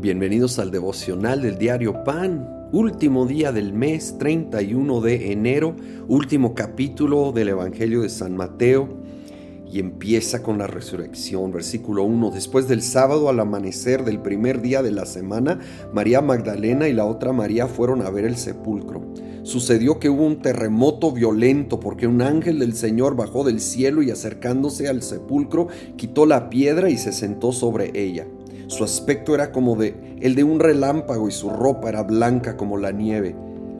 Bienvenidos al devocional del diario Pan, último día del mes 31 de enero, último capítulo del Evangelio de San Mateo y empieza con la resurrección, versículo 1. Después del sábado al amanecer del primer día de la semana, María Magdalena y la otra María fueron a ver el sepulcro. Sucedió que hubo un terremoto violento porque un ángel del Señor bajó del cielo y acercándose al sepulcro quitó la piedra y se sentó sobre ella. Su aspecto era como de el de un relámpago y su ropa era blanca como la nieve.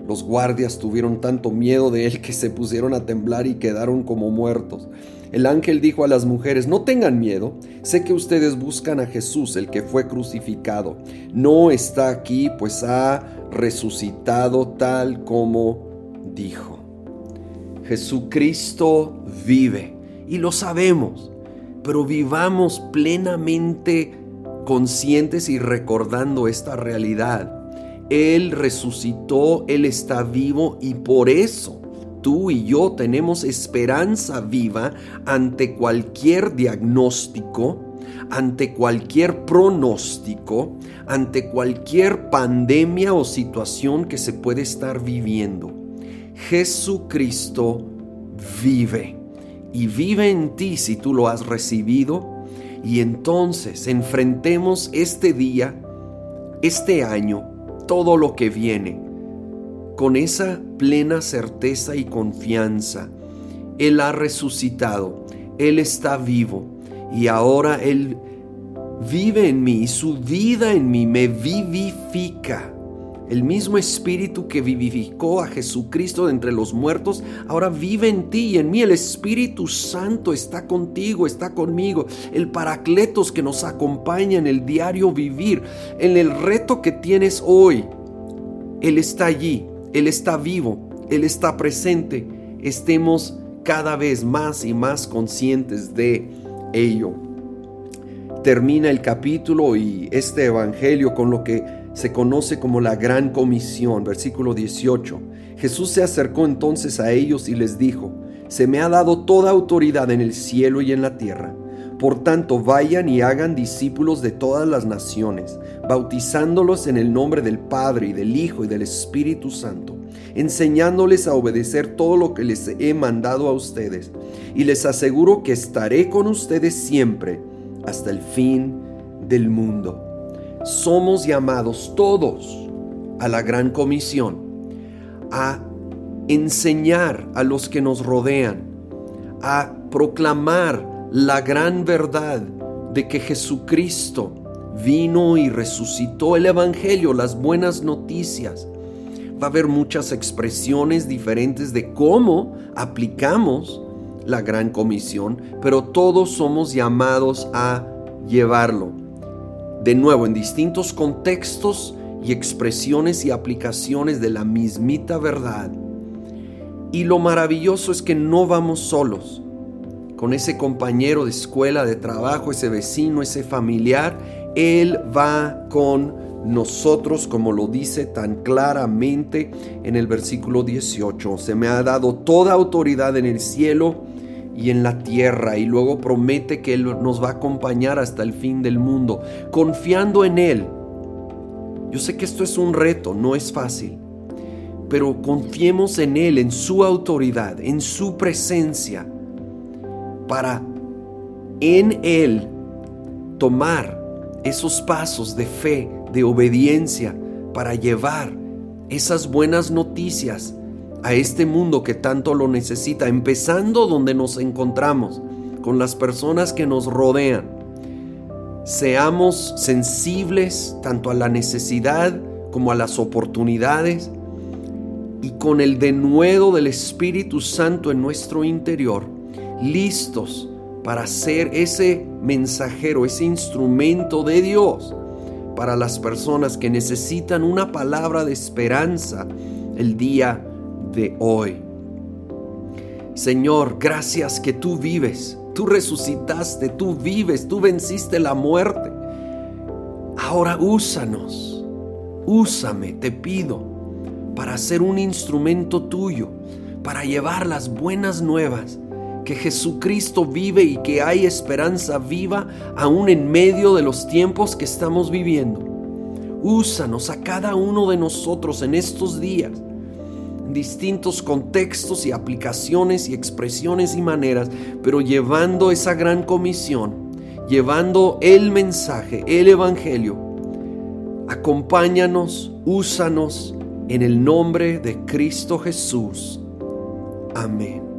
Los guardias tuvieron tanto miedo de él que se pusieron a temblar y quedaron como muertos. El ángel dijo a las mujeres, no tengan miedo, sé que ustedes buscan a Jesús, el que fue crucificado. No está aquí, pues ha resucitado tal como dijo. Jesucristo vive y lo sabemos, pero vivamos plenamente conscientes y recordando esta realidad. Él resucitó, Él está vivo y por eso tú y yo tenemos esperanza viva ante cualquier diagnóstico, ante cualquier pronóstico, ante cualquier pandemia o situación que se puede estar viviendo. Jesucristo vive y vive en ti si tú lo has recibido y entonces enfrentemos este día, este año, todo lo que viene, con esa plena certeza y confianza. Él ha resucitado, Él está vivo y ahora Él vive en mí y su vida en mí me vivifica. El mismo espíritu que vivificó a Jesucristo de entre los muertos, ahora vive en ti y en mí. El Espíritu Santo está contigo, está conmigo. El Paracletos que nos acompaña en el diario vivir, en el reto que tienes hoy. Él está allí, Él está vivo, Él está presente. Estemos cada vez más y más conscientes de ello. Termina el capítulo y este Evangelio con lo que se conoce como la gran comisión, versículo 18. Jesús se acercó entonces a ellos y les dijo, se me ha dado toda autoridad en el cielo y en la tierra. Por tanto, vayan y hagan discípulos de todas las naciones, bautizándolos en el nombre del Padre y del Hijo y del Espíritu Santo, enseñándoles a obedecer todo lo que les he mandado a ustedes. Y les aseguro que estaré con ustedes siempre hasta el fin del mundo somos llamados todos a la gran comisión, a enseñar a los que nos rodean, a proclamar la gran verdad de que Jesucristo vino y resucitó el Evangelio, las buenas noticias. Va a haber muchas expresiones diferentes de cómo aplicamos la gran comisión, pero todos somos llamados a llevarlo de nuevo en distintos contextos y expresiones y aplicaciones de la mismita verdad. Y lo maravilloso es que no vamos solos, con ese compañero de escuela, de trabajo, ese vecino, ese familiar, Él va con nosotros, como lo dice tan claramente en el versículo 18. Se me ha dado toda autoridad en el cielo y en la tierra y luego promete que Él nos va a acompañar hasta el fin del mundo, confiando en Él. Yo sé que esto es un reto, no es fácil, pero confiemos en Él, en su autoridad, en su presencia, para en Él tomar esos pasos de fe, de obediencia, para llevar esas buenas noticias a este mundo que tanto lo necesita, empezando donde nos encontramos, con las personas que nos rodean. Seamos sensibles tanto a la necesidad como a las oportunidades y con el denuedo del Espíritu Santo en nuestro interior, listos para ser ese mensajero, ese instrumento de Dios para las personas que necesitan una palabra de esperanza el día de hoy. Señor, gracias que tú vives, tú resucitaste, tú vives, tú venciste la muerte. Ahora úsanos, úsame, te pido, para ser un instrumento tuyo, para llevar las buenas nuevas, que Jesucristo vive y que hay esperanza viva aún en medio de los tiempos que estamos viviendo. Úsanos a cada uno de nosotros en estos días, distintos contextos y aplicaciones y expresiones y maneras, pero llevando esa gran comisión, llevando el mensaje, el Evangelio. Acompáñanos, úsanos en el nombre de Cristo Jesús. Amén.